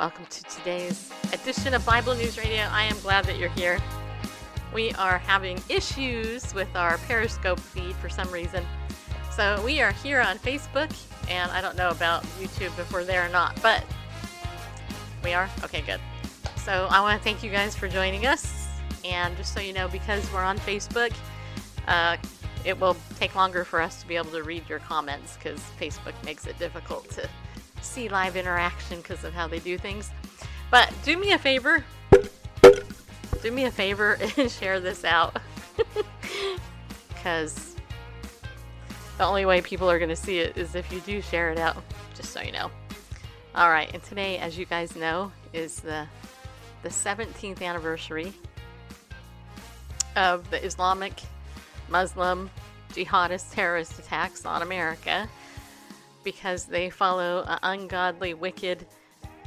Welcome to today's edition of Bible News Radio. I am glad that you're here. We are having issues with our Periscope feed for some reason. So we are here on Facebook, and I don't know about YouTube if we're there or not, but we are? Okay, good. So I want to thank you guys for joining us. And just so you know, because we're on Facebook, uh, it will take longer for us to be able to read your comments because Facebook makes it difficult to see live interaction because of how they do things. But do me a favor. Do me a favor and share this out. Because the only way people are going to see it is if you do share it out, just so you know. All right, and today, as you guys know, is the the 17th anniversary of the Islamic Muslim jihadist terrorist attacks on America because they follow an ungodly, wicked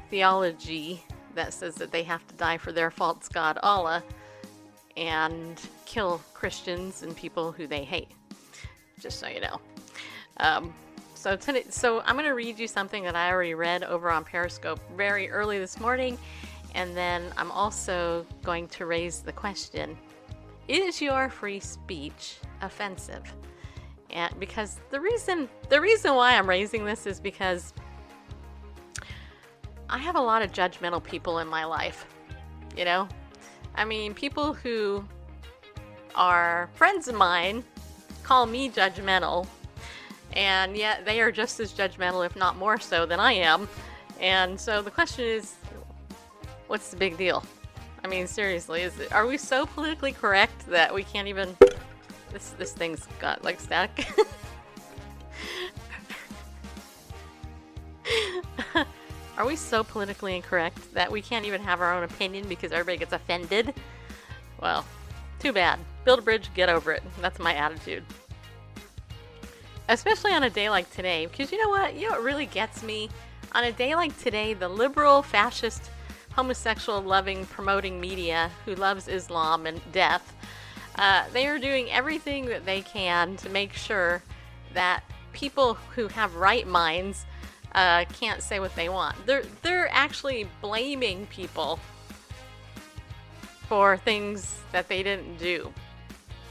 theology that says that they have to die for their false god Allah and kill Christians and people who they hate. Just so you know. Um, so today, so I'm going to read you something that I already read over on Periscope very early this morning, and then I'm also going to raise the question: Is your free speech offensive? Because the reason the reason why I'm raising this is because I have a lot of judgmental people in my life. You know? I mean, people who are friends of mine call me judgmental, and yet they are just as judgmental, if not more so, than I am. And so the question is, what's the big deal? I mean, seriously, is it, are we so politically correct that we can't even? This this thing's got like static. are we so politically incorrect that we can't even have our own opinion because everybody gets offended? Well, too bad. Build a bridge, get over it. That's my attitude. Especially on a day like today, because you know what? You know what really gets me? On a day like today, the liberal, fascist, homosexual loving, promoting media who loves Islam and death, uh, they are doing everything that they can to make sure that people who have right minds uh, can't say what they want. They're they're actually blaming people for things that they didn't do.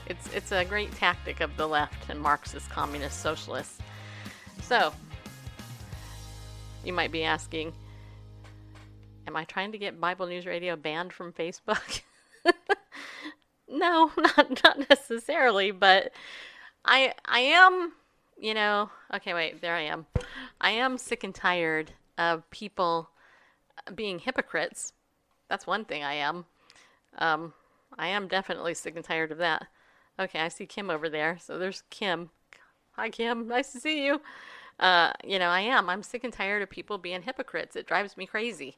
It's it's a great tactic of the left and Marxist communist socialists. So, you might be asking, am I trying to get Bible News Radio banned from Facebook? no, not not necessarily, but I I am, you know, okay, wait, there I am. I am sick and tired of people being hypocrites. That's one thing I am. Um, I am definitely sick and tired of that. Okay, I see Kim over there. So there's Kim. Hi, Kim. Nice to see you. Uh, you know, I am. I'm sick and tired of people being hypocrites. It drives me crazy.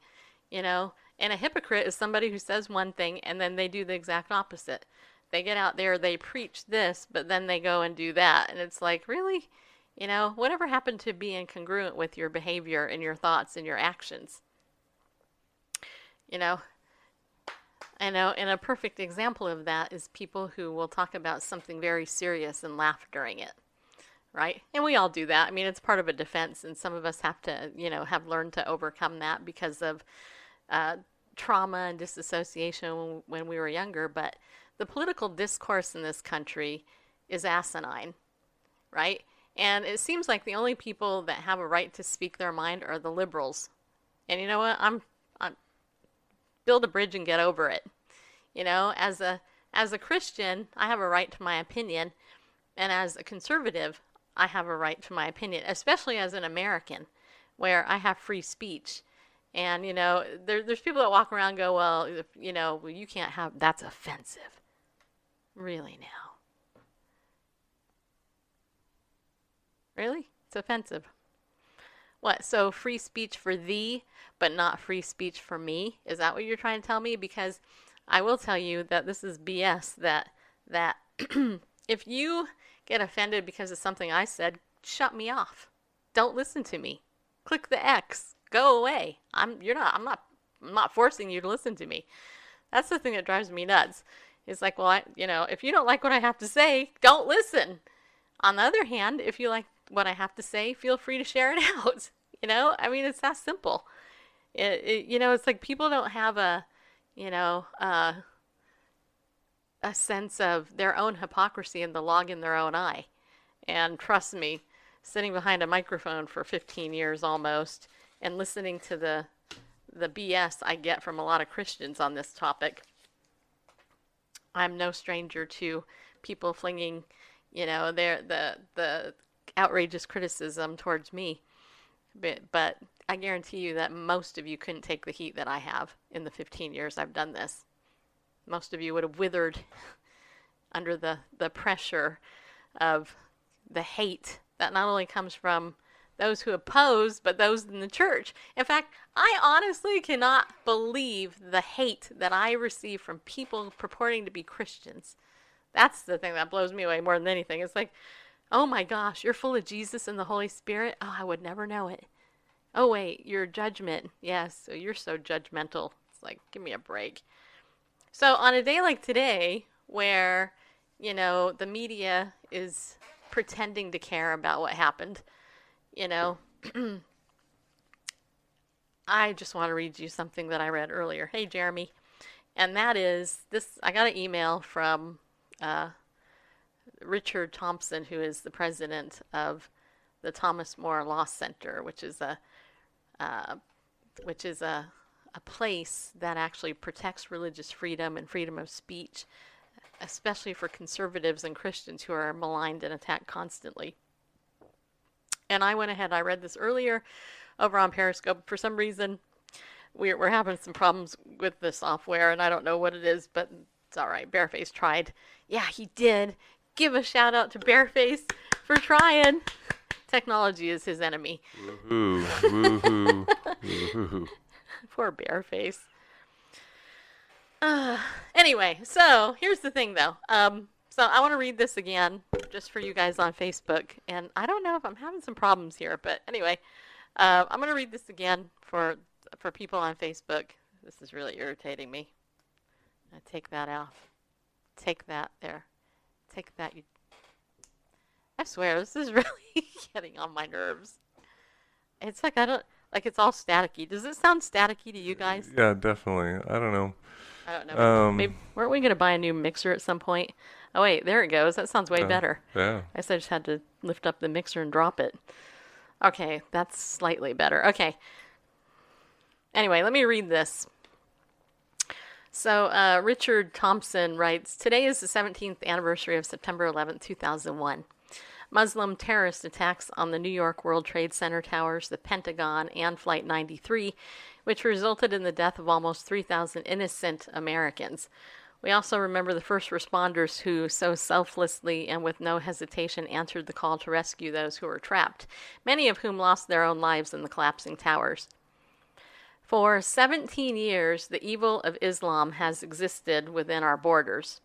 You know, and a hypocrite is somebody who says one thing and then they do the exact opposite. They get out there, they preach this, but then they go and do that. And it's like, really? You know, whatever happened to being congruent with your behavior and your thoughts and your actions? You know, I know, and a perfect example of that is people who will talk about something very serious and laugh during it, right? And we all do that. I mean, it's part of a defense, and some of us have to, you know, have learned to overcome that because of uh, trauma and disassociation when, we were younger. But the political discourse in this country is asinine, right? And it seems like the only people that have a right to speak their mind are the liberals. And you know what? I'm I build a bridge and get over it. You know, as a as a Christian, I have a right to my opinion, and as a conservative, I have a right to my opinion, especially as an American, where I have free speech. And you know, there, there's people that walk around go, well, you know, well, you can't have that's offensive. Really now? Really? It's offensive. What? So free speech for thee, but not free speech for me? Is that what you're trying to tell me? Because I will tell you that this is BS. That that if you get offended because of something I said, shut me off. Don't listen to me. Click the X. Go away. I'm you're not I'm not I'm not forcing you to listen to me. That's the thing that drives me nuts. It's like, well, I, you know, if you don't like what I have to say, don't listen. On the other hand, if you like what I have to say, feel free to share it out. You know, I mean, it's that simple. It, it, you know, it's like people don't have a, you know, uh, a sense of their own hypocrisy and the log in their own eye. And trust me, sitting behind a microphone for 15 years almost and listening to the the BS I get from a lot of Christians on this topic, I'm no stranger to people flinging, you know, their the the outrageous criticism towards me. But but I guarantee you that most of you couldn't take the heat that I have in the 15 years I've done this. Most of you would have withered under the the pressure of the hate that not only comes from those who oppose, but those in the church. In fact, I honestly cannot believe the hate that I receive from people purporting to be Christians. That's the thing that blows me away more than anything. It's like, oh my gosh, you're full of Jesus and the Holy Spirit? Oh, I would never know it. Oh, wait, your judgment. Yes, so you're so judgmental. It's like, give me a break. So, on a day like today, where, you know, the media is pretending to care about what happened, you know, I just want to read you something that I read earlier. Hey, Jeremy. And that is this I got an email from uh, Richard Thompson, who is the president of the Thomas More Law Center, which is a uh, which is a a place that actually protects religious freedom and freedom of speech, especially for conservatives and Christians who are maligned and attacked constantly. And I went ahead, I read this earlier over on Periscope. For some reason, we're, we're having some problems with the software, and I don't know what it is, but it's all right. Bareface tried. Yeah, he did. Give a shout out to Bareface for trying. Technology is his enemy. Woohoo! Woohoo! Woohoo! Poor Bareface. Uh, anyway, so here's the thing, though. Um, so I want to read this again, just for you guys on Facebook. And I don't know if I'm having some problems here, but anyway, uh, I'm going to read this again for for people on Facebook. This is really irritating me. I take that off. Take that there. Take that. You. I swear, this is really getting on my nerves. It's like I don't like it's all staticky. Does it sound staticky to you guys? Yeah, definitely. I don't know. I don't know. Um, Maybe, weren't we going to buy a new mixer at some point? Oh wait, there it goes. That sounds way better. Yeah. I guess I just had to lift up the mixer and drop it. Okay, that's slightly better. Okay. Anyway, let me read this. So, uh, Richard Thompson writes Today is the 17th anniversary of September 11, 2001. Muslim terrorist attacks on the New York World Trade Center towers, the Pentagon, and Flight 93, which resulted in the death of almost 3,000 innocent Americans. We also remember the first responders who so selflessly and with no hesitation answered the call to rescue those who were trapped, many of whom lost their own lives in the collapsing towers. For 17 years, the evil of Islam has existed within our borders.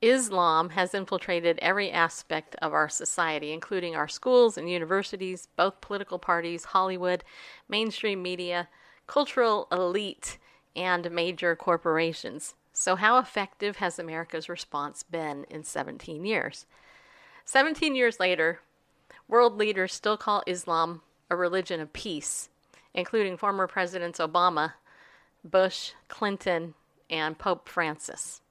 Islam has infiltrated every aspect of our society, including our schools and universities, both political parties, Hollywood, mainstream media, cultural elite, and major corporations. So, how effective has America's response been in 17 years? 17 years later, world leaders still call Islam a religion of peace, including former Presidents Obama, Bush, Clinton, and Pope Francis.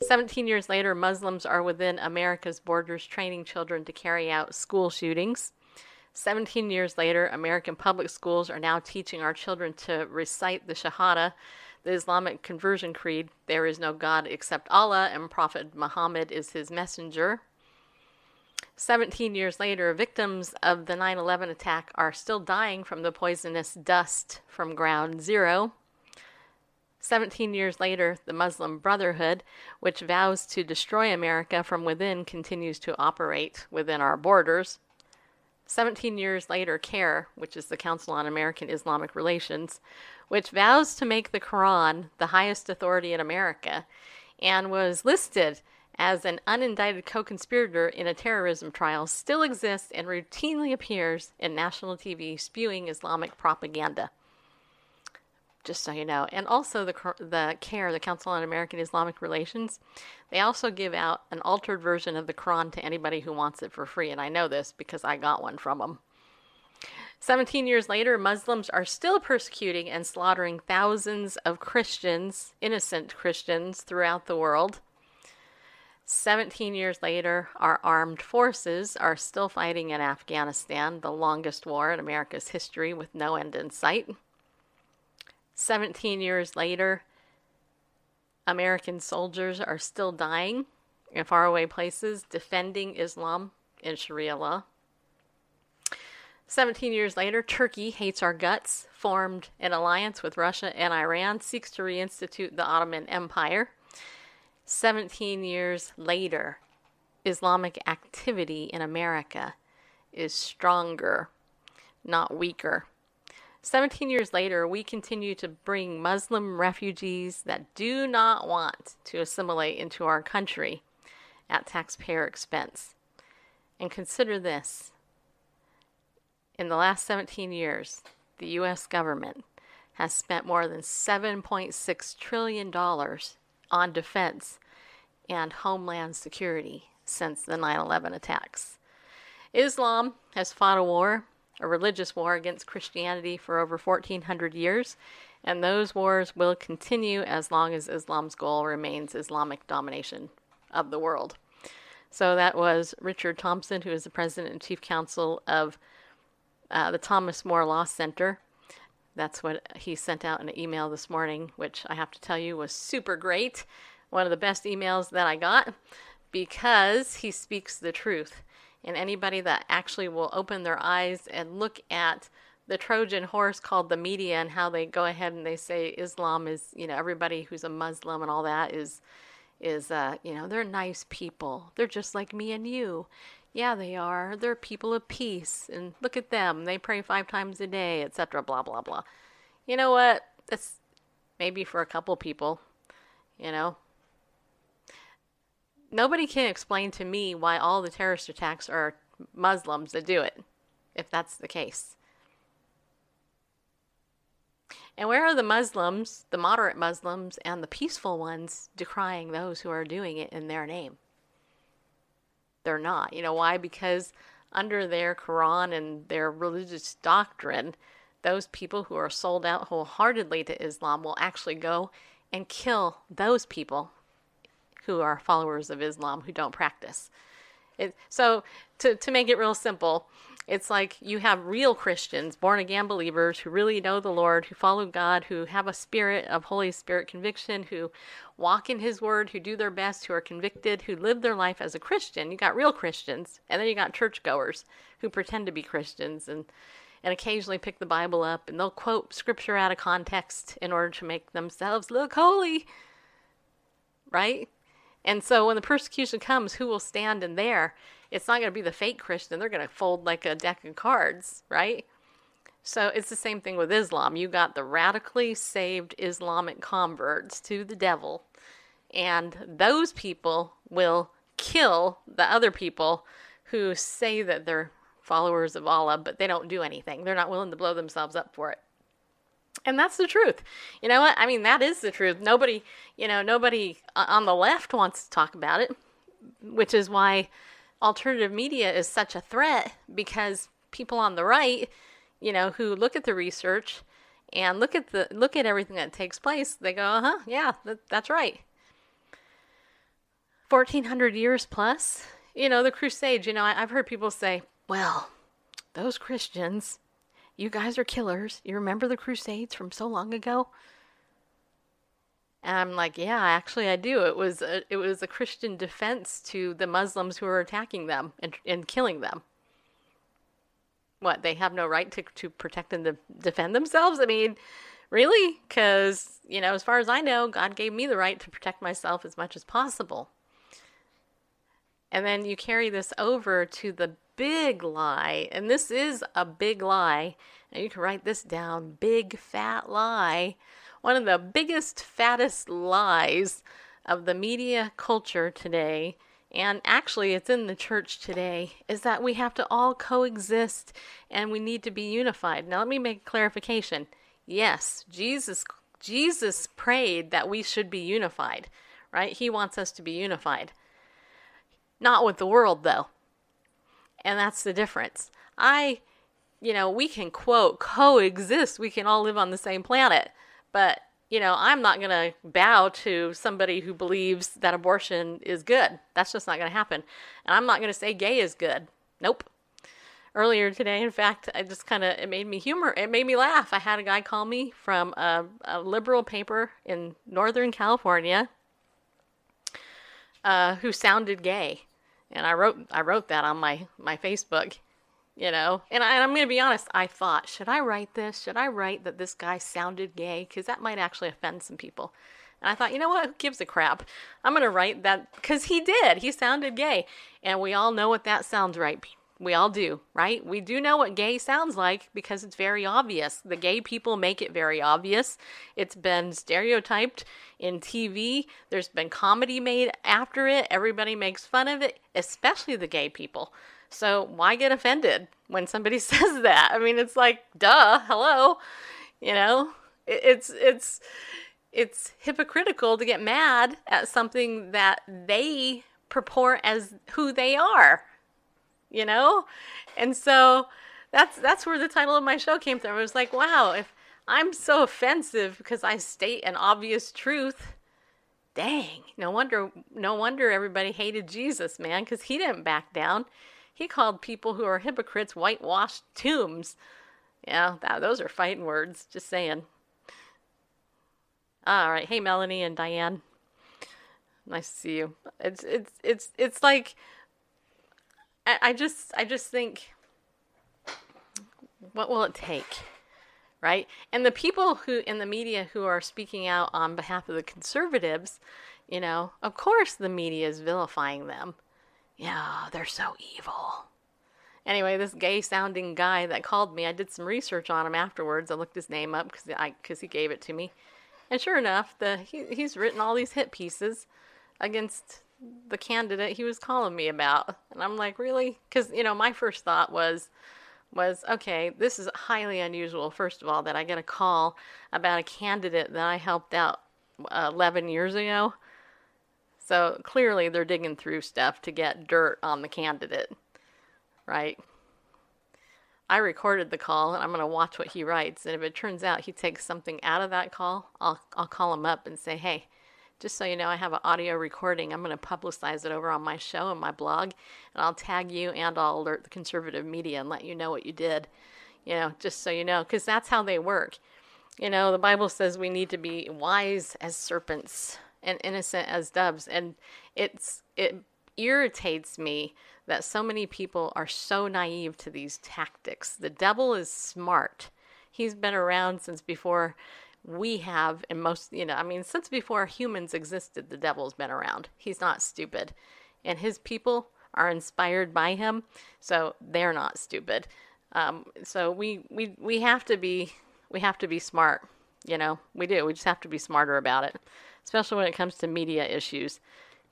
17 years later, Muslims are within America's borders training children to carry out school shootings. 17 years later, American public schools are now teaching our children to recite the Shahada, the Islamic conversion creed there is no God except Allah, and Prophet Muhammad is his messenger. 17 years later, victims of the 9 11 attack are still dying from the poisonous dust from Ground Zero. 17 years later, the Muslim Brotherhood, which vows to destroy America from within, continues to operate within our borders. 17 years later, CAIR, which is the Council on American Islamic Relations, which vows to make the Quran the highest authority in America and was listed as an unindicted co conspirator in a terrorism trial, still exists and routinely appears in national TV spewing Islamic propaganda. Just so you know. And also, the, the CAIR, the Council on American Islamic Relations, they also give out an altered version of the Quran to anybody who wants it for free. And I know this because I got one from them. 17 years later, Muslims are still persecuting and slaughtering thousands of Christians, innocent Christians, throughout the world. 17 years later, our armed forces are still fighting in Afghanistan, the longest war in America's history with no end in sight. 17 years later, American soldiers are still dying in faraway places defending Islam and Sharia law. 17 years later, Turkey hates our guts, formed an alliance with Russia and Iran, seeks to reinstitute the Ottoman Empire. 17 years later, Islamic activity in America is stronger, not weaker. 17 years later, we continue to bring Muslim refugees that do not want to assimilate into our country at taxpayer expense. And consider this in the last 17 years, the U.S. government has spent more than $7.6 trillion on defense and homeland security since the 9 11 attacks. Islam has fought a war, a religious war against Christianity for over 1400 years, and those wars will continue as long as Islam's goal remains Islamic domination of the world. So that was Richard Thompson, who is the president and chief counsel of uh, the Thomas More Law Center. That's what he sent out in an email this morning, which I have to tell you was super great. One of the best emails that I got because he speaks the truth. And anybody that actually will open their eyes and look at the Trojan horse called the media and how they go ahead and they say Islam is, you know, everybody who's a Muslim and all that is, is, uh, you know, they're nice people. They're just like me and you. Yeah, they are. They're people of peace. And look at them. They pray five times a day, etc. Blah, blah, blah. You know what? That's maybe for a couple people, you know. Nobody can explain to me why all the terrorist attacks are Muslims that do it, if that's the case. And where are the Muslims, the moderate Muslims, and the peaceful ones decrying those who are doing it in their name? they're not. You know why? Because under their Quran and their religious doctrine, those people who are sold out wholeheartedly to Islam will actually go and kill those people who are followers of Islam who don't practice. It, so, to, to make it real simple, it's like you have real Christians, born again believers who really know the Lord, who follow God, who have a spirit of Holy Spirit conviction, who walk in His Word, who do their best, who are convicted, who live their life as a Christian. You got real Christians, and then you got churchgoers who pretend to be Christians and and occasionally pick the Bible up and they'll quote scripture out of context in order to make themselves look holy. Right? And so when the persecution comes, who will stand in there? It's not going to be the fake Christian. They're going to fold like a deck of cards, right? So it's the same thing with Islam. You got the radically saved Islamic converts to the devil, and those people will kill the other people who say that they're followers of Allah, but they don't do anything. They're not willing to blow themselves up for it. And that's the truth. You know what? I mean, that is the truth. Nobody, you know, nobody on the left wants to talk about it, which is why alternative media is such a threat because people on the right, you know, who look at the research and look at the look at everything that takes place, they go, "Uh-huh, yeah, that, that's right." 1400 years plus, you know, the crusades, you know, I, I've heard people say, "Well, those Christians you guys are killers. You remember the Crusades from so long ago? And I'm like, yeah, actually, I do. It was a, it was a Christian defense to the Muslims who were attacking them and, and killing them. What they have no right to to protect and to defend themselves? I mean, really? Because you know, as far as I know, God gave me the right to protect myself as much as possible. And then you carry this over to the big lie, and this is a big lie, and you can write this down big fat lie. One of the biggest, fattest lies of the media culture today, and actually it's in the church today, is that we have to all coexist and we need to be unified. Now, let me make a clarification. Yes, Jesus Jesus prayed that we should be unified, right? He wants us to be unified. Not with the world, though. And that's the difference. I, you know, we can quote coexist, we can all live on the same planet, but, you know, I'm not going to bow to somebody who believes that abortion is good. That's just not going to happen. And I'm not going to say gay is good. Nope earlier today. In fact, I just kind of it made me humor. It made me laugh. I had a guy call me from a, a liberal paper in Northern California uh, who sounded gay, and I wrote I wrote that on my my Facebook. You know, and, I, I'm going to be honest. I thought, should I write this? Should I write that this guy sounded gay? Because that might actually offend some people. And I thought, you know what? Who gives a crap? I'm going to write that because he did. He sounded gay. And we all know what that sounds right. We all do, right? We do know what gay sounds like because it's very obvious. The gay people make it very obvious. It's been stereotyped in TV. There's been comedy made after it. Everybody makes fun of it, especially the gay people. So why get offended when somebody says that? I mean, it's like, duh, hello. You know, it's it's it's hypocritical to get mad at something that they purport as who they are you know? And so that's that's where the title of my show came from. It was like, wow, if I'm so offensive because I state an obvious truth, dang, no wonder no wonder everybody hated Jesus, man, cuz he didn't back down. He called people who are hypocrites whitewashed tombs. Yeah, that, those are fighting words, just saying. All right. Hey Melanie and Diane. Nice to see you. It's it's it's it's like I, just I just think what will it take? Right? And the people who in the media who are speaking out on behalf of the conservatives, you know, of course the media is vilifying them. Yeah, they're so evil. Anyway, this gay sounding guy that called me, I did some research on him afterwards. I looked his name up because I because he gave it to me, and sure enough, the he, he's written all these hit pieces against the candidate he was calling me about. And I'm like, really? Because, you know, my first thought was, was okay, this is highly unusual, first of all, that I get a call about a candidate that I helped out uh, 11 years ago. So clearly they're digging through stuff to get dirt on the candidate, right? I recorded the call and I'm going to watch what he writes. And if it turns out he takes something out of that call, I'll, I'll call him up and say, hey, just so you know, I have an audio recording. I'm going to publicize it over on my show and my blog, and I'll tag you and I'll alert the conservative media and let you know what you did. You know, just so you know, because that's how they work. You know, the Bible says we need to be wise as serpents and innocent as doves, and it's it irritates me that so many people are so naive to these tactics. The devil is smart. He's been around since before we have and most you know i mean since before humans existed the devil's been around. He's not stupid. And his people are inspired by him so they're not stupid. Um, so we, we we have to be we have to be smart you know? We do. We just have to be smarter about it especially when it comes to media issues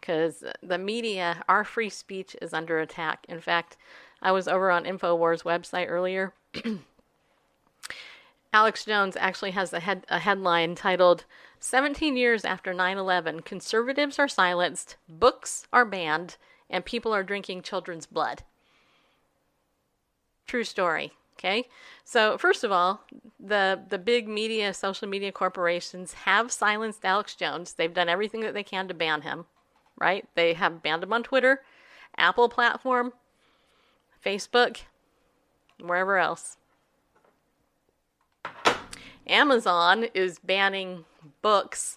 because the media our free speech is under attack. In fact i was over on infowars website earlier Alex Jones actually has a, head, a headline titled 17 Years After 9 11, Conservatives Are Silenced, Books Are Banned, and People Are Drinking Children's Blood. True story. Okay, so first of all, the the big media, social media corporations have silenced Alex Jones. They've done everything that they can to ban him, right? They have banned him on Twitter, Apple platform, Facebook, wherever else. Amazon is banning books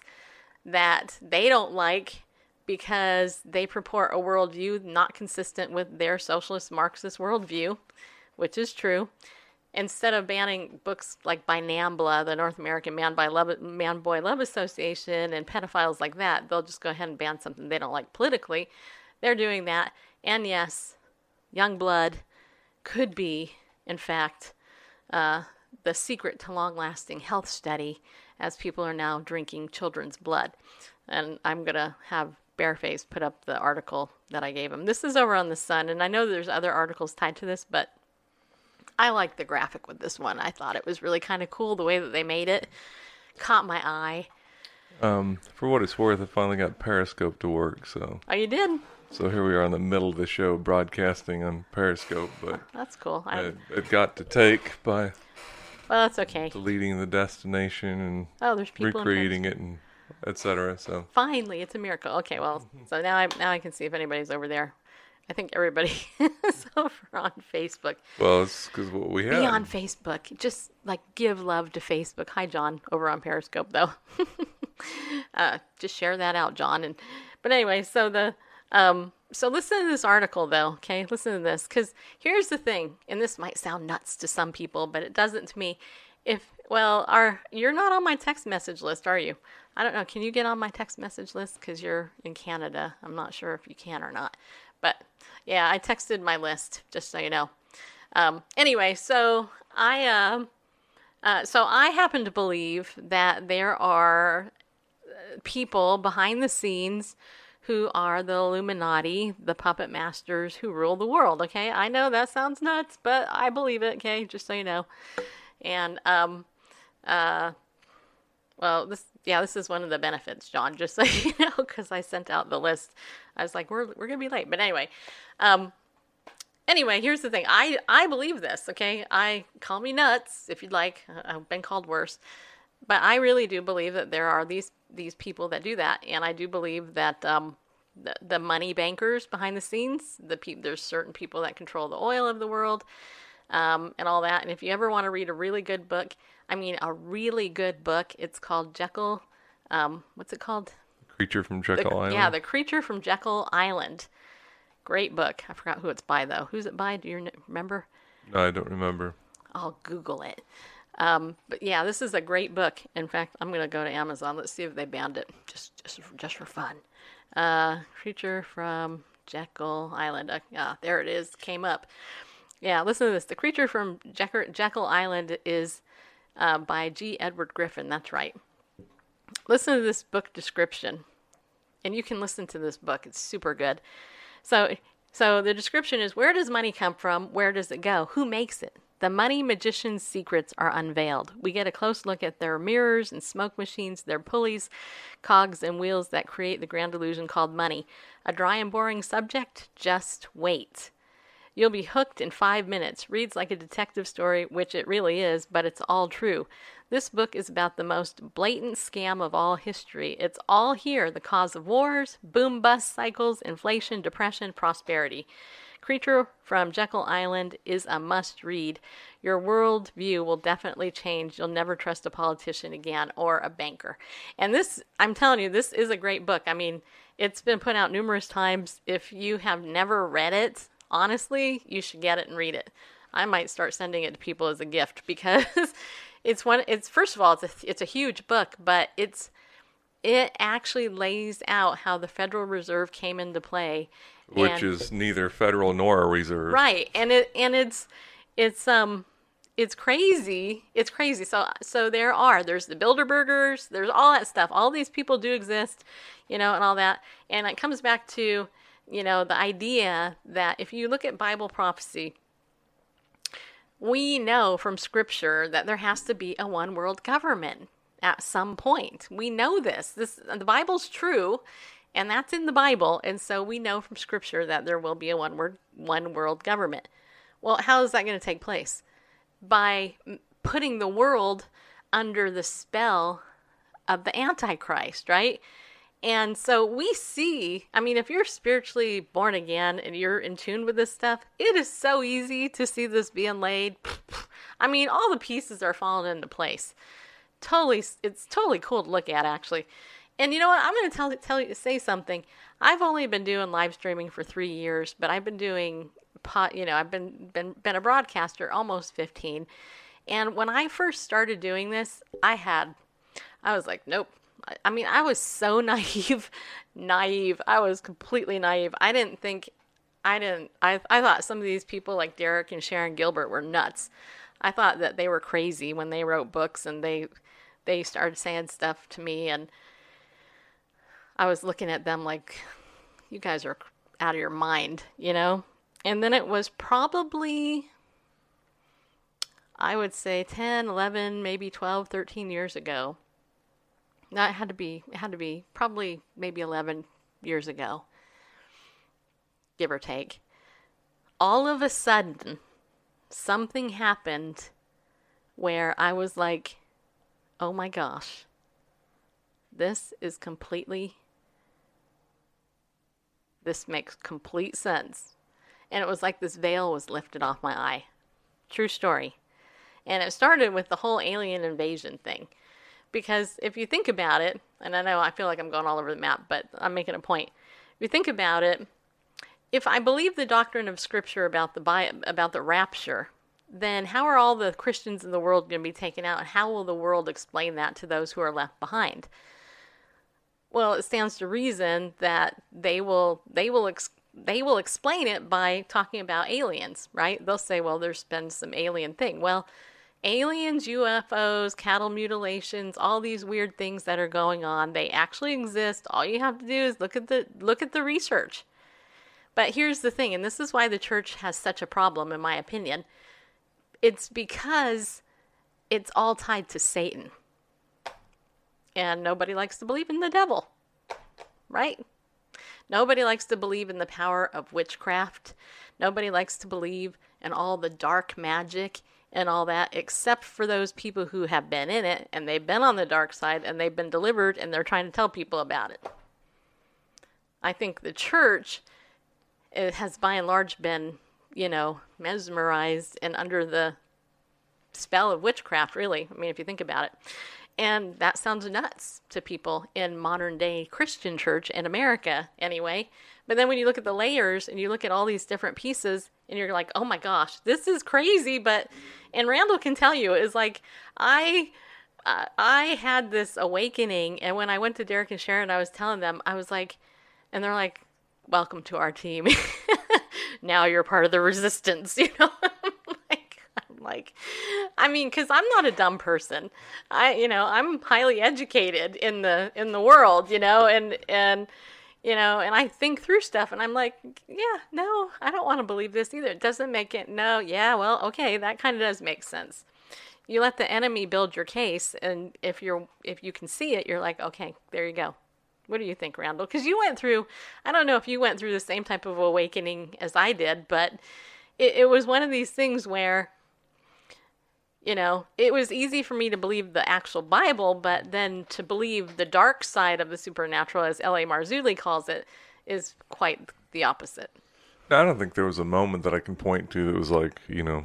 that they don't like because they purport a worldview not consistent with their socialist Marxist worldview, which is true. Instead of banning books like by NAMBLA, the North American Man, by Love, Man Boy Love Association, and pedophiles like that, they'll just go ahead and ban something they don't like politically. They're doing that. And yes, Young Blood could be, in fact, uh, the secret to long lasting health study as people are now drinking children's blood. And I'm going to have Bareface put up the article that I gave him. This is over on the Sun, and I know there's other articles tied to this, but I like the graphic with this one. I thought it was really kind of cool the way that they made it. Caught my eye. Um, for what it's worth, I finally got Periscope to work, so Oh, you did? so here we are in the middle of the show broadcasting on Periscope, but That's cool. I, it, it got to take by well, that's okay. deleting the destination and Oh, there's people recreating it and etc. So Finally, it's a miracle. Okay, well, so now I now I can see if anybody's over there. I think everybody is over on Facebook. well, it's because what we had. Be on Facebook. Just like give love to Facebook. Hi, John, over on Periscope though. uh, just share that out, John. And but anyway, so the um, so listen to this article though. Okay, listen to this because here's the thing, and this might sound nuts to some people, but it doesn't to me. If well, are you're not on my text message list, are you? I don't know. Can you get on my text message list because you're in Canada? I'm not sure if you can or not. But yeah, I texted my list just so you know. Um, anyway, so I um, uh, so I happen to believe that there are uh, people behind the scenes who are the Illuminati, the puppet masters who rule the world. Okay, I know that sounds nuts, but I believe it. Okay, just so you know. And um, uh, well, this yeah, this is one of the benefits, John. Just so you know, because I sent out the list. I was like, we're we're gonna be late, but anyway, um, anyway, here's the thing. I I believe this. Okay, I call me nuts if you'd like. I've been called worse, but I really do believe that there are these these people that do that, and I do believe that um, the the money bankers behind the scenes, the pe- there's certain people that control the oil of the world, um, and all that. And if you ever want to read a really good book, I mean a really good book, it's called Jekyll. Um, what's it called? Creature from The- Jekyll Island. Yeah, The Creature from Jekyll Island. Great book. I forgot who it's by though. Who's it by? Do you remember? No, I don't remember. I'll Google it. Um, but yeah, this is a great book. In fact, I'm gonna go to Amazon. Let's see if they banned it, just just just for fun. Uh, Creature from Jekyll Island. Uh, yeah, there it is. Came up. Yeah, listen to this. The Creature from Jekyll, Jekyll Island is uh, by G. Edward Griffin. That's right. Listen to this book description, and you can listen to this book. It's super good. So, so the description is: Where does money come from? Where does it go? Who makes it? The money magician's secrets are unveiled. We get a close look at their mirrors and smoke machines, their pulleys, cogs, and wheels that create the grand illusion called money. A dry and boring subject? Just wait. You'll be hooked in five minutes. Reads like a detective story, which it really is, but it's all true. This book is about the most blatant scam of all history. It's all here the cause of wars, boom bust cycles, inflation, depression, prosperity. Creature from Jekyll Island is a must read. Your world view will definitely change. You'll never trust a politician again or a banker. And this, I'm telling you, this is a great book. I mean, it's been put out numerous times. If you have never read it, honestly, you should get it and read it. I might start sending it to people as a gift because it's one it's first of all it's a it's a huge book, but it's it actually lays out how the Federal Reserve came into play. Which and- is neither federal nor a reserve. right and it and it's it's um it's crazy it's crazy so so there are there's the bilderbergers there's all that stuff all these people do exist you know and all that and it comes back to you know the idea that if you look at bible prophecy we know from scripture that there has to be a one world government at some point. We know this. This the Bible's true, and that's in the Bible, and so we know from scripture that there will be a one word one world government. Well, how is that going to take place? By putting the world under the spell of the antichrist, right? And so we see, I mean, if you're spiritually born again and you're in tune with this stuff, it is so easy to see this being laid. I mean, all the pieces are falling into place. Totally, it's totally cool to look at, actually. And you know what? I'm going to tell tell you say something. I've only been doing live streaming for three years, but I've been doing pot. You know, I've been been been a broadcaster almost 15. And when I first started doing this, I had, I was like, nope. I- mean, I was so naive, naive. I was completely naive. I didn't think, I didn't. I I thought some of these people like Derek and Sharon Gilbert were nuts. I thought that they were crazy when they wrote books and they they started saying stuff to me and I was looking at them like you guys are out of your mind, you know? And then it was probably I would say 10, 11, maybe 12, 13 years ago. That had to be it had to be probably maybe 11 years ago. Give or take. All of a sudden, something happened where I was like, "Oh my gosh. This is completely this makes complete sense." And it was like this veil was lifted off my eye. True story. And it started with the whole alien invasion thing. Because if you think about it, and I know I feel like I'm going all over the map, but I'm making a point. If you think about it, if I believe the doctrine of Scripture about the bi- about the rapture, then how are all the Christians in the world going to be taken out, and how will the world explain that to those who are left behind? Well, it stands to reason that they will they will ex- they will explain it by talking about aliens, right? They'll say, "Well, there's been some alien thing." Well, aliens, UFOs, cattle mutilations, all these weird things that are going on, they actually exist. All you have to do is look at the look at the research. But here's the thing, and this is why the church has such a problem in my opinion. It's because it's all tied to Satan. And nobody likes to believe in the devil. Right? Nobody likes to believe in the power of witchcraft. Nobody likes to believe in all the dark magic and all that, except for those people who have been in it and they've been on the dark side and they've been delivered and they're trying to tell people about it. I think the church it has by and large been, you know, mesmerized and under the spell of witchcraft, really. I mean, if you think about it. And that sounds nuts to people in modern day Christian church in America, anyway. But then when you look at the layers and you look at all these different pieces, and you're like, oh my gosh, this is crazy. But, and Randall can tell you, is like, I. Uh, I had this awakening, and when I went to Derek and Sharon, I was telling them, I was like, and they're like, welcome to our team. now you're part of the resistance, you know? Like, I mean, cause I'm not a dumb person. I, you know, I'm highly educated in the, in the world, you know, and, and, you know, and I think through stuff and I'm like, yeah, no, I don't want to believe this either. It doesn't make it, no, yeah, well, okay, that kind of does make sense. You let the enemy build your case, and if you're if you can see it, you're like, okay, there you go. What do you think, Randall? Because you went through, I don't know if you went through the same type of awakening as I did, but it, it was one of these things where you know, it was easy for me to believe the actual Bible, but then to believe the dark side of the supernatural, as L.A. Marzulli calls it, is quite the opposite. I don't think there was a moment that I can point to that was like, you know,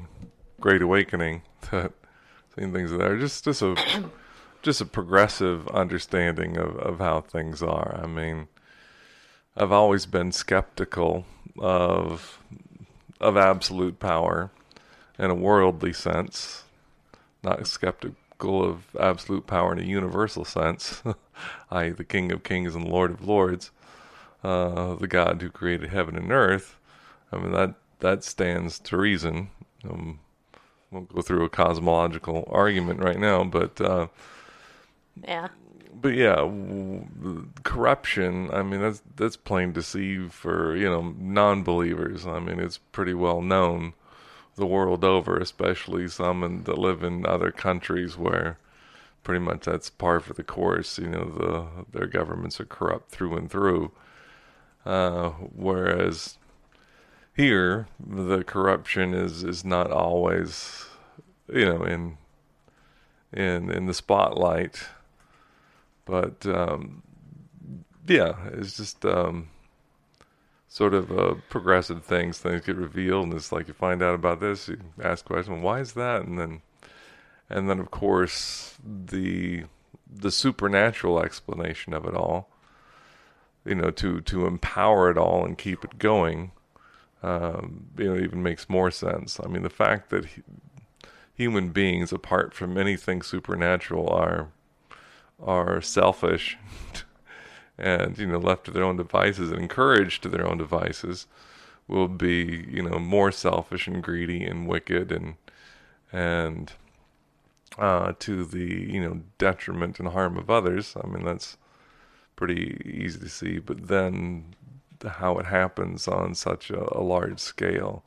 great awakening that seeing things there. Just just a just a progressive understanding of, of how things are. I mean, I've always been skeptical of of absolute power in a worldly sense not skeptical of absolute power in a universal sense, i.e., the King of Kings and Lord of Lords, uh, the God who created heaven and earth. I mean that that stands to reason. Um, we'll go through a cosmological argument right now, but uh, yeah. But yeah, w- corruption. I mean, that's that's plain to see for you know non-believers. I mean, it's pretty well known the world over, especially some that live in other countries where pretty much that's par for the course. You know, the their governments are corrupt through and through. Uh, whereas here, the corruption is is not always, you know, in in in the spotlight. But um, yeah, it's just. Um, sort of uh, progressive things. Things get revealed, and it's like you find out about this, you ask questions, why is that? And then, and then of course the the supernatural explanation of it all. You know, to to empower it all and keep it going. Um, you know, even makes more sense. I mean, the fact that he, human beings, apart from anything supernatural, are are selfish and you know left to their own devices and encouraged to their own devices will be, you know, more selfish and greedy and wicked and and uh, to the you know detriment and harm of others. I mean that's pretty easy to see. But then how it happens on such a, a large scale,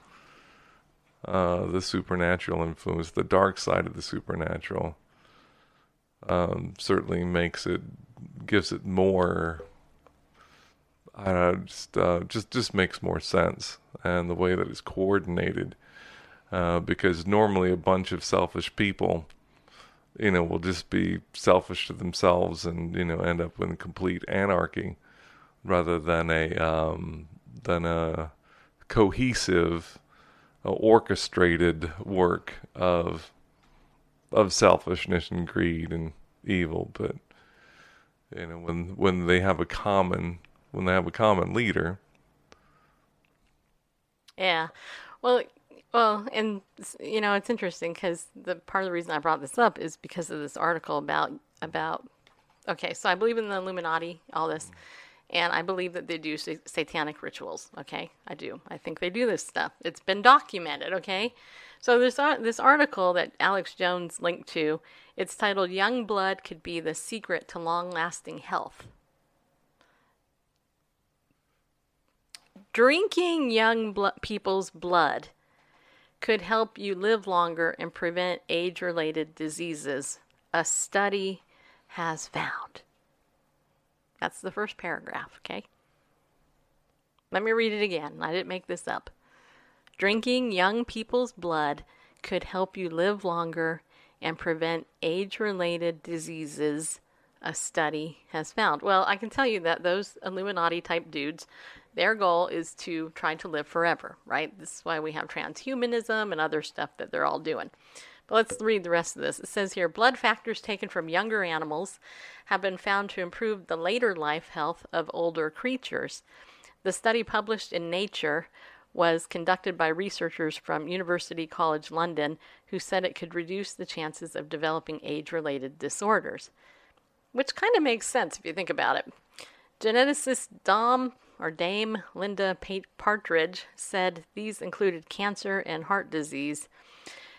uh, the supernatural influence, the dark side of the supernatural, um, certainly makes it gives it more. I don't know, just uh, just just makes more sense, and the way that it's coordinated, uh, because normally a bunch of selfish people, you know, will just be selfish to themselves and you know end up in complete anarchy, rather than a um, than a cohesive, uh, orchestrated work of of selfishness and greed and evil, but you know when when they have a common when they have a common leader. Yeah. Well, well, and you know, it's interesting because the part of the reason I brought this up is because of this article about about. Okay, so I believe in the Illuminati, all this, and I believe that they do sa- satanic rituals. Okay, I do. I think they do this stuff. It's been documented. Okay, so this ar- this article that Alex Jones linked to, it's titled "Young Blood Could Be the Secret to Long-Lasting Health." Drinking young people's blood could help you live longer and prevent age related diseases, a study has found. That's the first paragraph, okay? Let me read it again. I didn't make this up. Drinking young people's blood could help you live longer and prevent age related diseases, a study has found. Well, I can tell you that those Illuminati type dudes, their goal is to try to live forever, right? This is why we have transhumanism and other stuff that they're all doing. But let's read the rest of this. It says here blood factors taken from younger animals have been found to improve the later life health of older creatures. The study published in Nature was conducted by researchers from University College London who said it could reduce the chances of developing age related disorders. Which kind of makes sense if you think about it. Geneticist Dom or Dame Linda Partridge said these included cancer and heart disease.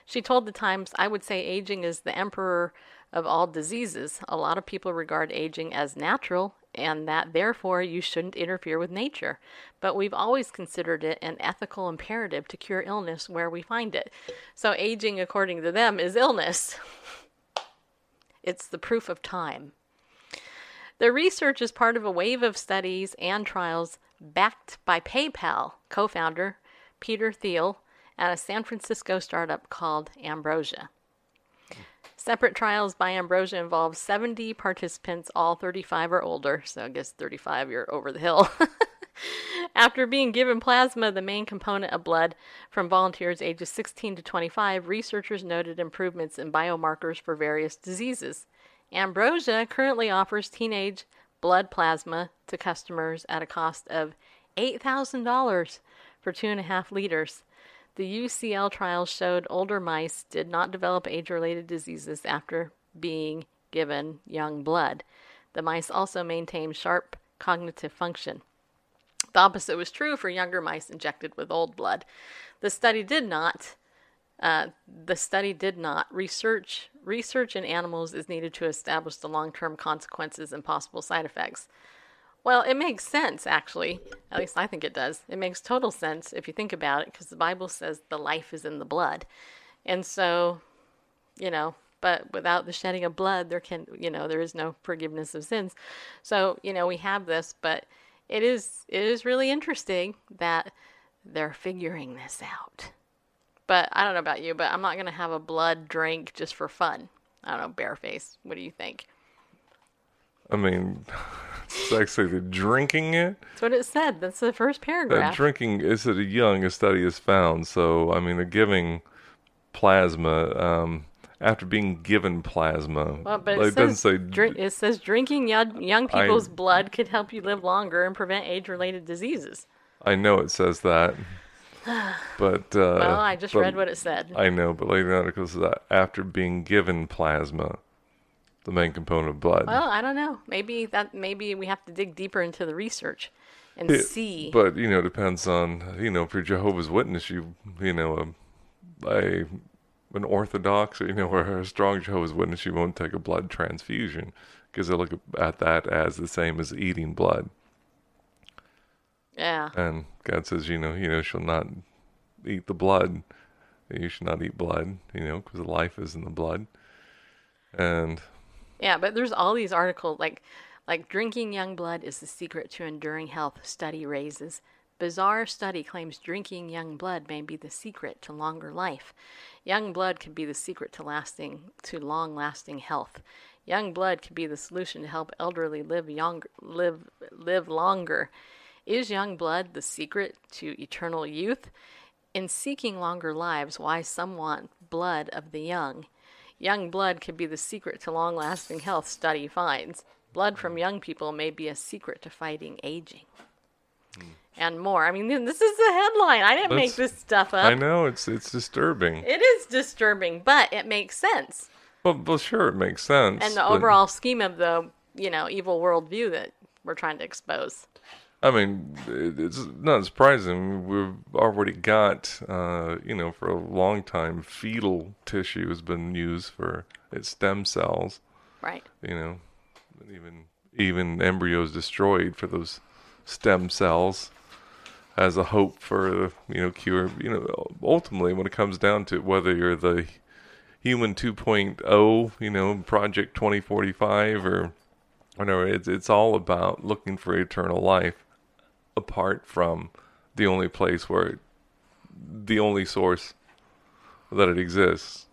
She told the Times, I would say aging is the emperor of all diseases. A lot of people regard aging as natural and that therefore you shouldn't interfere with nature. But we've always considered it an ethical imperative to cure illness where we find it. So aging, according to them, is illness. it's the proof of time. The research is part of a wave of studies and trials backed by PayPal co founder Peter Thiel and a San Francisco startup called Ambrosia. Separate trials by Ambrosia involve 70 participants, all 35 or older, so I guess 35 you're over the hill. After being given plasma, the main component of blood, from volunteers ages 16 to 25, researchers noted improvements in biomarkers for various diseases. Ambrosia currently offers teenage blood plasma to customers at a cost of $8,000 for two and a half liters. The UCL trials showed older mice did not develop age related diseases after being given young blood. The mice also maintained sharp cognitive function. The opposite was true for younger mice injected with old blood. The study did not. Uh, the study did not research research in animals is needed to establish the long-term consequences and possible side effects. Well, it makes sense, actually. At least I think it does. It makes total sense if you think about it, because the Bible says the life is in the blood. And so, you know, but without the shedding of blood, there can, you know, there is no forgiveness of sins. So, you know, we have this, but it is, it is really interesting that they're figuring this out. But I don't know about you, but I'm not going to have a blood drink just for fun. I don't know, bareface. What do you think? I mean, it's actually the drinking it. That's what it said. That's the first That paragraph. drinking is at a young, a study has found. So, I mean, they're giving plasma um, after being given plasma. well, but Like, it, it says say drink, it says drinking young, young I- people's blood could help you live longer and prevent age-related diseases. I know it says that, but uh, Well, I just read what it said. I know, but later in the article says that after being given plasma, the main component of blood. Well, I don't know. Maybe that maybe we have to dig deeper into the research. and see. But you know, it depends on you know if you're Jehovah's Witness, you you know a, a an Orthodox, you know, or a strong Jehovah's Witness, you won't take a blood transfusion because they look at that as the same as eating blood. yeah. And God says, you know, you know, shall not eat the blood. You should not eat blood, you know, because life is in the blood. And Yeah, but there's all these articles like like drinking young blood is the secret to enduring health study raises. Bizarre study claims drinking young blood may be the secret to longer life. Young blood could be the secret to lasting to long-lasting health. Young blood could be the solution to help elderly live younger live live longer. Is young blood the secret to eternal youth? In seeking longer lives, why some want blood of the young? Young blood could be the secret to long lasting health, study finds. Blood from mm. young people may be a secret to fighting aging. Hmm. And more. I mean, this is the headline. I didn't make this stuff up. I know it's it's disturbing. It is disturbing, but it makes sense. Well, well, sure, it makes sense. And the but- overall scheme of the, you know, evil worldview that we're trying to expose. I mean, it's not surprising. We've already got, uh, you know, for a long time, fetal tissue has been used for its stem cells. Right. You know, even even embryos destroyed for those stem cells as a hope for you know cure. You know, ultimately, when it comes down to it, whether you're the human 2.0, you know, Project 2045 or whatever, it's it's all about looking for eternal life apart from the only place where it, the only source that it exists.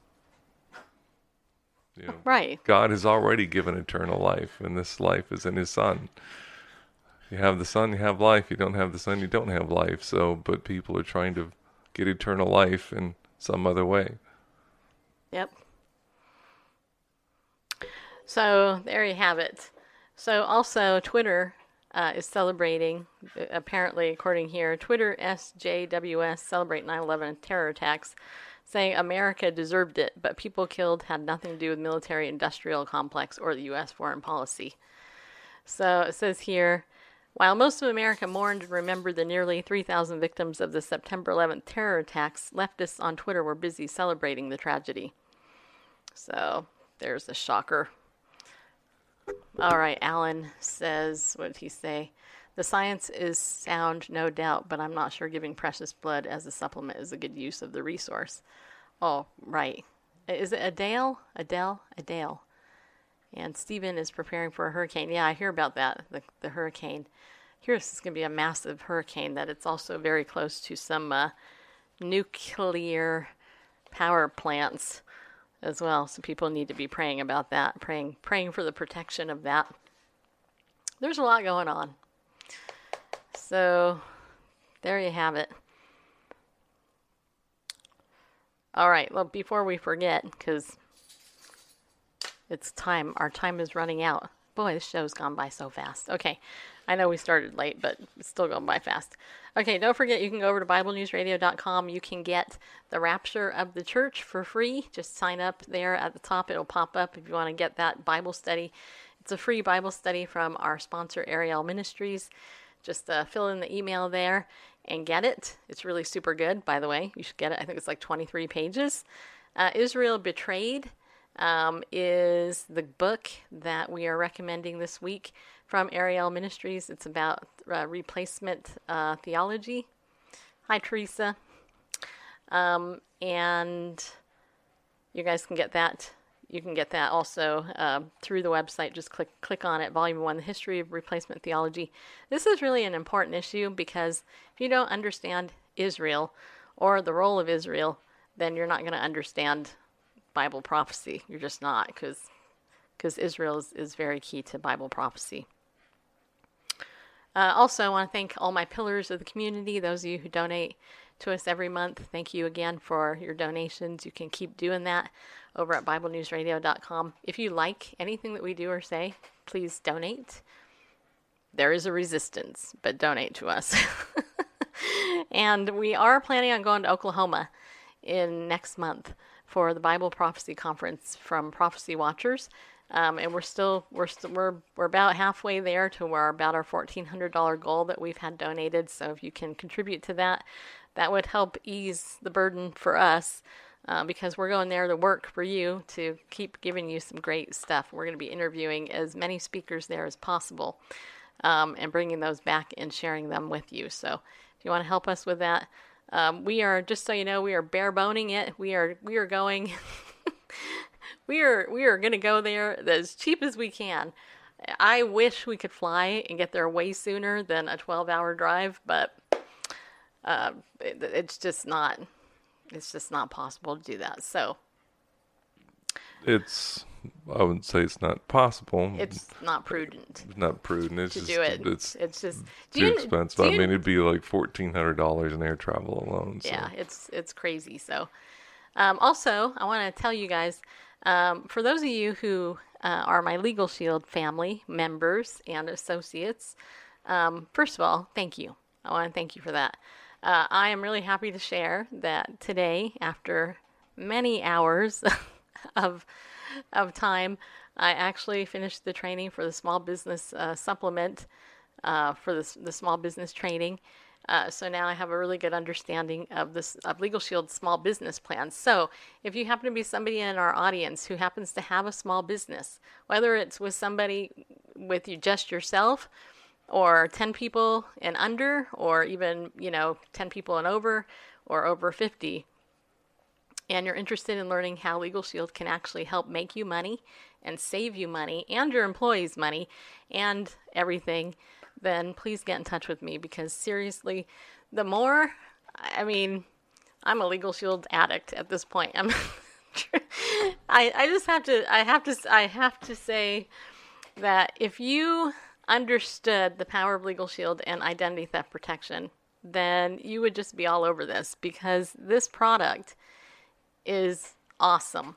You know, Right. God has already given eternal life, and this life is in His Son. You have the Son, you have life. You don't have the Son, you don't have life. So, but people are trying to get eternal life in some other way. Yep. So there you have it. So also Twitter uh, is celebrating, uh, apparently according here, Twitter SJWS celebrate 9/11 terror attacks, saying America deserved it, but people killed had nothing to do with military-industrial complex or the U.S. foreign policy. So it says here, while most of America mourned and remembered the nearly 3,000 victims of the September 11th terror attacks, leftists on Twitter were busy celebrating the tragedy. So there's a shocker. All right, Alan says, what did he say? The science is sound, no doubt, but I'm not sure giving precious blood as a supplement is a good use of the resource. Oh, right. Is it Adele? Adele? Adele. And Stephen is preparing for a hurricane. Yeah, I hear about that, the, the hurricane. Here, this is going to be a massive hurricane, that it's also very close to some uh, nuclear power plants as well. So people need to be praying about that, praying praying for the protection of that. There's a lot going on. So there you have it. All right, well before we forget cuz it's time. Our time is running out. Boy, this show's gone by so fast. Okay. I know we started late, but it's still going by fast. Okay, don't forget you can go over to BibleNewsRadio.com. You can get the Rapture of the Church for free. Just sign up there at the top. It'll pop up if you want to get that Bible study. It's a free Bible study from our sponsor, Ariel Ministries. Just uh, fill in the email there and get it. It's really super good, by the way. You should get it. I think it's like 23 pages. Uh, Israel Betrayed um, is the book that we are recommending this week from Ariel Ministries. It's about uh, replacement uh, theology. Hi, Teresa. Um, and you guys can get that. You can get that also uh, through the website. Just click click on it. Volume one: The History of Replacement Theology. This is really an important issue because if you don't understand Israel or the role of Israel, then you're not going to understand Bible prophecy. You're just not because because Israel is, is very key to Bible prophecy. Uh, also, I want to thank all my pillars of the community, those of you who donate to us every month. Thank you again for your donations. You can keep doing that over at BibleNewsRadio.com. If you like anything that we do or say, please donate. There is a resistance, but donate to us. and we are planning on going to Oklahoma in next month for the Bible Prophecy Conference from Prophecy Watchers. Um, and we're still we're st- we're we're about halfway there to our about our fourteen hundred dollar goal that we've had donated. So if you can contribute to that, that would help ease the burden for us. Uh, because we're going there to work for you to keep giving you some great stuff. We're going to be interviewing as many speakers there as possible um, and bringing those back and sharing them with you. So if you want to help us with that, um, we are just so you know we are bare boning it. We are we are going. we are we are going to go there as cheap as we can. I wish we could fly and get there way sooner than a 12-hour drive, but uh, it, it's just not it's just not possible to do that. So It's I wouldn't say it's not possible. it's not prudent It's not prudent. It's to just do it. it's It's just too you- expensive. do I mean, it'd be like fourteen hundred dollars in air travel alone. So. Yeah, it's it's crazy. So, um, also, I want to tell you guys, um, for those of you who uh, are my Legal Shield family members and associates, um, first of all, thank you. I want to thank you for that. Uh, I am really happy to share that today, after many hours of of time, I actually finished the training for the small business uh, supplement uh, for the, the small business training. Uh, so now I have a really good understanding of this of Legal Shield's small business plan. So if you happen to be somebody in our audience who happens to have a small business, whether it's with somebody with you just yourself, or 10 people and under, or even you know 10 people and over, or over 50, and you're interested in learning how Legal Shield can actually help make you money and save you money and your employees money and everything, then please get in touch with me because seriously, the more, I mean, I'm a Legal Shield addict at this point. I'm, I, I just have to, I have to, I have to say that if you understood the power of Legal Shield and identity theft protection, then you would just be all over this because this product is awesome.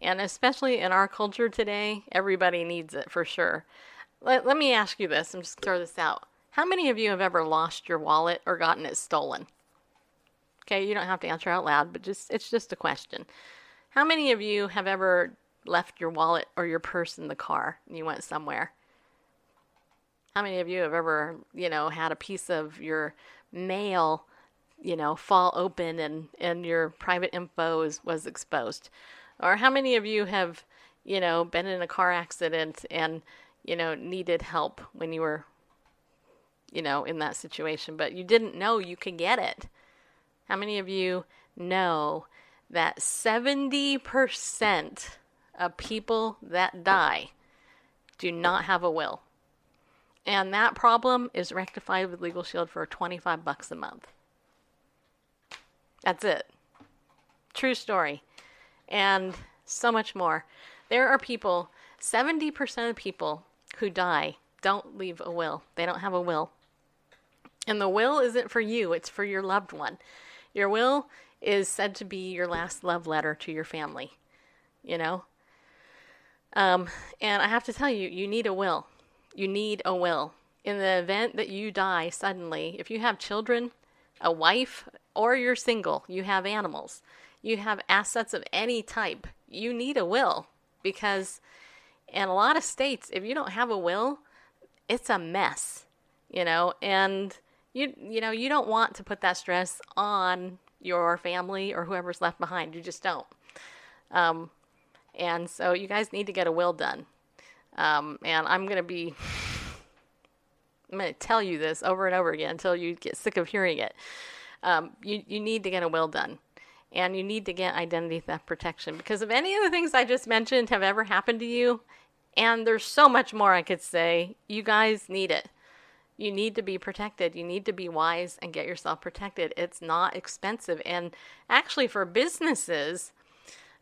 And especially in our culture today, everybody needs it for sure. Let, let me ask you this and just throw this out. How many of you have ever lost your wallet or gotten it stolen? Okay, you don't have to answer out loud, but just it's just a question. How many of you have ever left your wallet or your purse in the car and you went somewhere? How many of you have ever, you know, had a piece of your mail you know, fall open and, and your private info is, was exposed? Or how many of you have, you know, been in a car accident and, you know, needed help when you were, you know, in that situation, but you didn't know you could get it? How many of you know that 70% of people that die do not have a will? And that problem is rectified with Legal Shield for 25 bucks a month. That's it. True story. And so much more. There are people, 70% of people who die don't leave a will. They don't have a will. And the will isn't for you, it's for your loved one. Your will is said to be your last love letter to your family, you know? Um, and I have to tell you, you need a will. You need a will. In the event that you die suddenly, if you have children, a wife, or you're single, you have animals, you have assets of any type, you need a will because in a lot of states, if you don't have a will, it's a mess, you know, and you you know, you don't want to put that stress on your family or whoever's left behind. You just don't. Um, and so you guys need to get a will done. Um, and I'm going to be I'm going to tell you this over and over again until you get sick of hearing it. Um, you, you need to get a will done. And you need to get identity theft protection because if any of the things I just mentioned have ever happened to you, and there's so much more I could say, you guys need it. You need to be protected. You need to be wise and get yourself protected. It's not expensive. And actually, for businesses,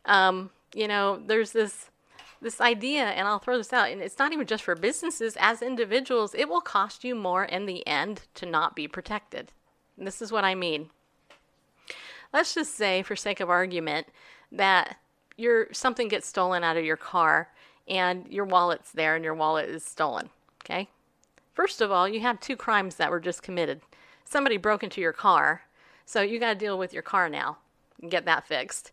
um, you know, there's this this idea, and I'll throw this out, and it's not even just for businesses, as individuals, it will cost you more in the end to not be protected. And this is what I mean. Let's just say, for sake of argument, that your something gets stolen out of your car and your wallet's there and your wallet is stolen. Okay? First of all, you have two crimes that were just committed. Somebody broke into your car, so you got to deal with your car now and get that fixed.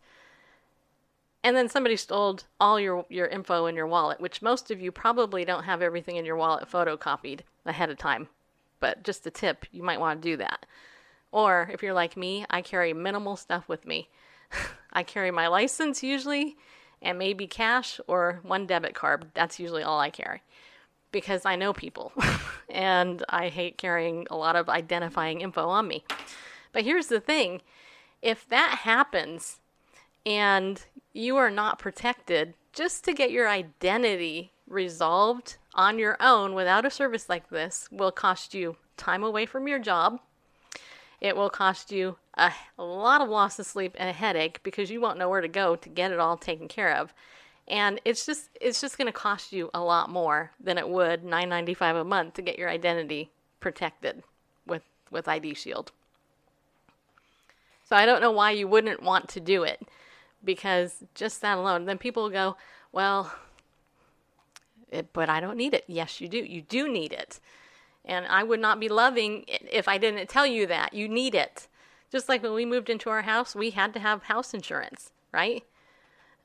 and then somebody stole all your your info in your wallet, which most of you probably don't have everything in your wallet photocopied ahead of time. But just a tip, you might want to do that. Or if you're like me, I carry minimal stuff with me. I carry my license usually and maybe cash or one debit card. That's usually all I carry because I know people and I hate carrying a lot of identifying info on me. But here's the thing if that happens and you are not protected, just to get your identity resolved on your own without a service like this will cost you time away from your job. It will cost you a, lot of loss of sleep and a headache because you won't know where to go to get it all taken care of. And it's just it's just going to cost you a lot more than it would 9.95 a month to get your identity protected with with ID Shield. So I don't know why you wouldn't want to do it because just that alone, then people will go, well, it, but I don't need it. Yes, you do. You do need it. And I would not be loving if I didn't tell you that. You need it. Just like when we moved into our house, we had to have house insurance, right?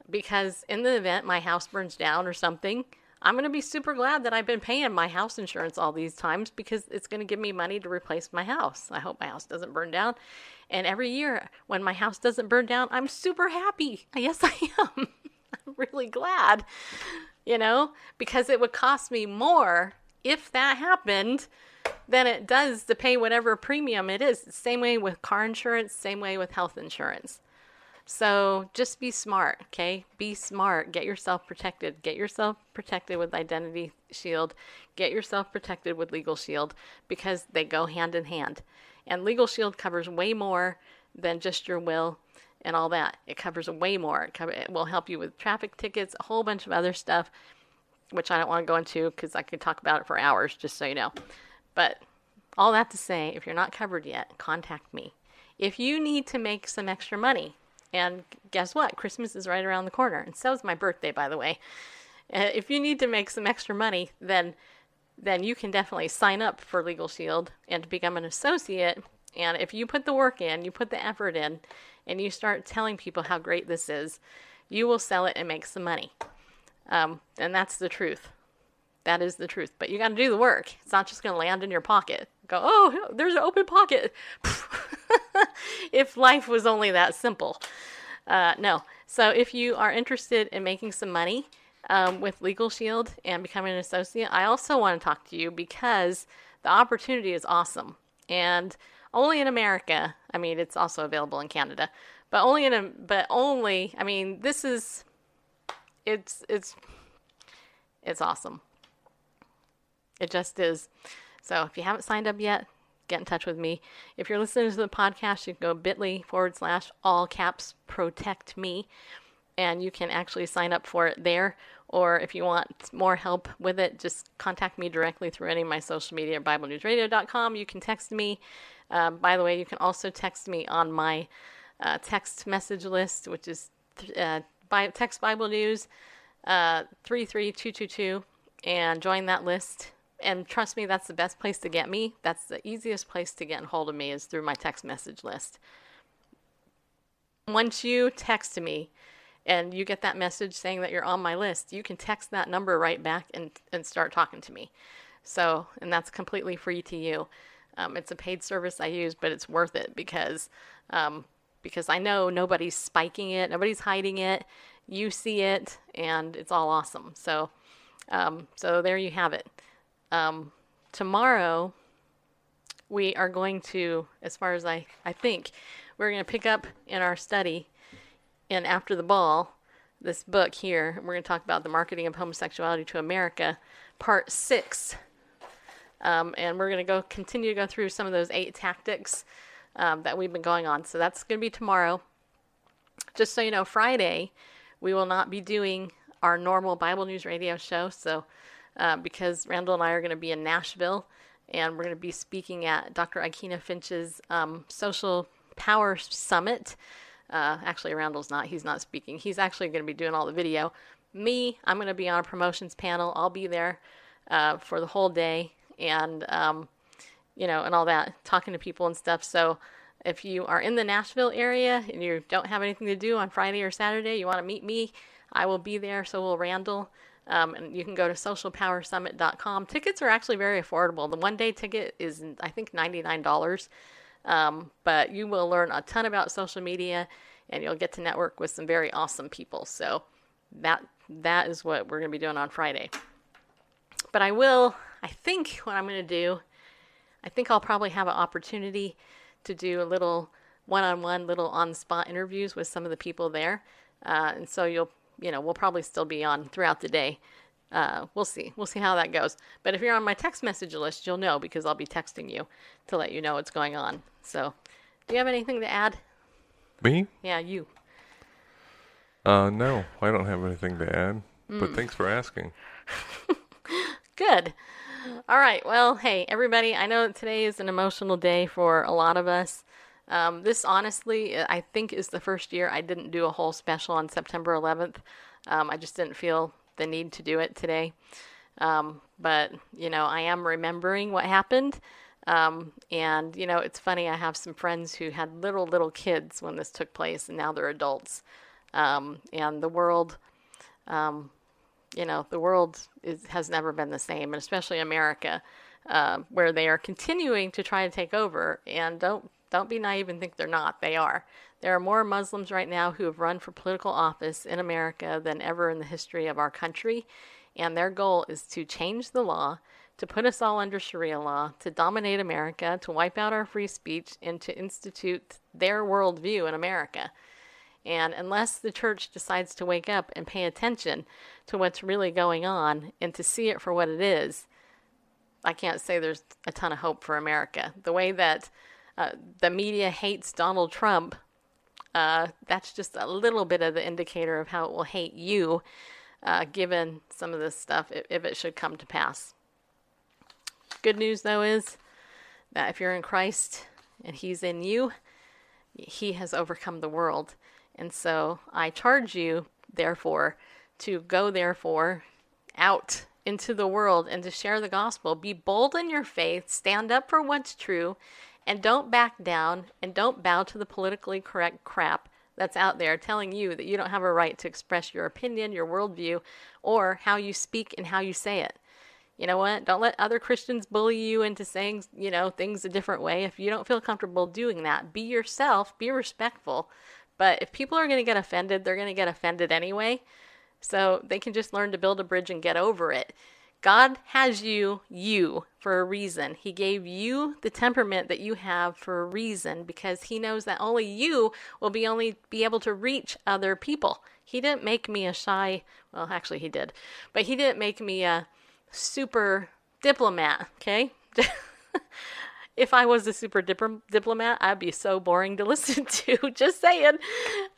Because in the event my house burns down or something, I'm going to be super glad that I've been paying my house insurance all these times because it's going to give me money to replace my house. I hope my house doesn't burn down. And every year when my house doesn't burn down, I'm super happy. Yes, I am. I'm really glad, you know, because it would cost me more if that happened then it does to pay whatever premium it is. Same way with car insurance, same way with health insurance. So just be smart, okay? Be smart. Get yourself protected. Get yourself protected with Identity Shield. Get yourself protected with Legal Shield because they go hand in hand. And Legal Shield covers way more than just your will and all that. It covers way more. It, cover, it will help you with traffic tickets, a whole bunch of other stuff, which I don't want to go into because I could talk about it for hours, just so you know. But all that to say, if you're not covered yet, contact me. If you need to make some extra money, and guess what? Christmas is right around the corner, and so is my birthday, by the way. Uh, if you need to make some extra money, then then you can definitely sign up for Legal Shield and become an associate. And if you put the work in, you put the effort in, and you start telling people how great this is, you will sell it and make some money. Um, and that's the truth. That is the truth. But you got to do the work. It's not just going to land in your pocket. Go, oh, there's an open pocket. if life was only that simple. Uh, no. So if you are interested in making some money, um, with Legal Shield and becoming an associate, I also want to talk to you because the opportunity is awesome. And only in America, I mean, it's also available in Canada, but only in a, but only, I mean, this is, it's, it's, it's awesome. It just is. So if you haven't signed up yet, get in touch with me. If you're listening to the podcast, you can go bit.ly forward slash all caps protect me and you can actually sign up for it there. Or if you want more help with it, just contact me directly through any of my social media, BibleNewsRadio.com. You can text me. Um, by the way, you can also text me on my uh, text message list, which is uh, By text Bible News uh, 33222, and join that list. And trust me, that's the best place to get me. That's the easiest place to get in hold of me is through my text message list. Once you text me, and you get that message saying that you're on my list, you can text that number right back and, and start talking to me. So, and that's completely free to you. Um, it's a paid service I use, but it's worth it because um, because I know nobody's spiking it, nobody's hiding it. You see it, and it's all awesome. So, um, so there you have it. Um, tomorrow, we are going to, as far as I I think, we're going to pick up in our study in After the Ball, this book here, we're going to talk about the marketing of homosexuality to America, part six. Um, and we're going to go continue to go through some of those eight tactics um, that we've been going on. So that's going to be tomorrow. Just so you know, Friday we will not be doing our normal Bible News Radio show. So uh, because Randall and I are going to be in Nashville, and we're going to be speaking at Dr. Ikena Finch's um, Social Power Summit. Uh, actually, Randall's not. He's not speaking. He's actually going to be doing all the video. Me, I'm going to be on a promotions panel. I'll be there uh, for the whole day and, um, you know, and all that, talking to people and stuff. So If you are in the Nashville area and you don't have anything to do on Friday or Saturday, you want to meet me, I will be there. So will Randall. Um, and you can go to socialpowersummit.com. Tickets are actually very affordable. The one day ticket is, I think, $99. Um, but you will learn a ton about social media and you'll get to network with some very awesome people. So that that is what we're going to be doing on Friday. But I will, I think what I'm going to do, I think I'll probably have an opportunity to do a little one-on-one, little on-spot interviews with some of the people there. Uh, and so you'll, you know, we'll probably still be on throughout the day. Uh, we'll see. We'll see how that goes. But if you're on my text message list, you'll know because I'll be texting you to let you know what's going on. So, do you have anything to add? Me? Yeah, you. Uh, no, I don't have anything to add. But thanks for asking. Good. All right. Well, hey, everybody, I know today is an emotional day for a lot of us. Um, this, honestly, I think is the first year I didn't do a whole special on September 11th. Um, I just didn't feel the need to do it today. Um, but, you know, I am remembering what happened. Um, and, you know, it's funny, I have some friends who had little, little kids when this took place, and now they're adults. Um, and the world, um, you know, the world is, has never been the same, and especially America, uh, where they are continuing to try to take over. And don't don't be naive and think they're not. They are. There are more Muslims right now who have run for political office in America than ever in the history of our country, and their goal is to change the law, to put us all under Sharia law, to dominate America, to wipe out our free speech, and to institute their worldview in America. And unless the church decides to wake up and pay attention to what's really going on and to see it for what it is, I can't say there's a ton of hope for America. The way that uh, the media hates Donald Trump, uh, that's just a little bit of the indicator of how it will hate you, uh, given some of this stuff, if, if it should come to pass. Good news, though, is that if you're in Christ and He's in you, He has overcome the world. And so I charge you, therefore, to go, therefore, out into the world and to share the gospel. Be bold in your faith, stand up for what's true, and don't back down and don't bow to the politically correct crap that's out there telling you that you don't have a right to express your opinion, your worldview, or how you speak and how you say it. You know what? Don't let other Christians bully you into saying, you know, things a different way. If you don't feel comfortable doing that, be yourself, be respectful. But if people are going to get offended, they're going to get offended anyway. So they can just learn to build a bridge and get over it. God has you, you, for a reason. He gave you the temperament that you have for a reason because He knows that only you will be only be able to reach other people. He didn't make me a shy, well, actually, He did, but He didn't make me a super diplomat, okay? if I was a super dip- diplomat, I'd be so boring to listen to. Just saying.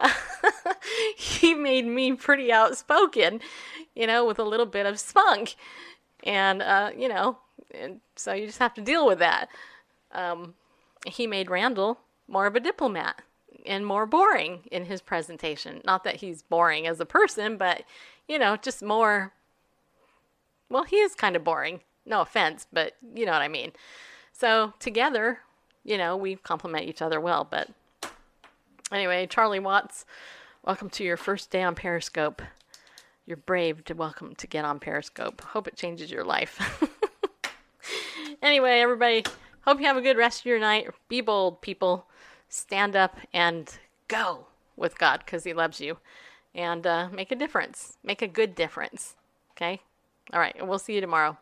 he made me pretty outspoken, you know, with a little bit of spunk. And, uh, you know, and so you just have to deal with that. Um, he made Randall more of a diplomat and more boring in his presentation. Not that he's boring as a person, but, you know, just more. Well, he is kind of boring. No offense, but you know what I mean. So together, you know, we complement each other well. But anyway, Charlie Watts, welcome to your first day on Periscope. You're brave to welcome to get on Periscope. Hope it changes your life. anyway, everybody, hope you have a good rest of your night. Be bold, people. Stand up and go with God because He loves you. And uh, make a difference. Make a good difference. Okay? All right. We'll see you tomorrow.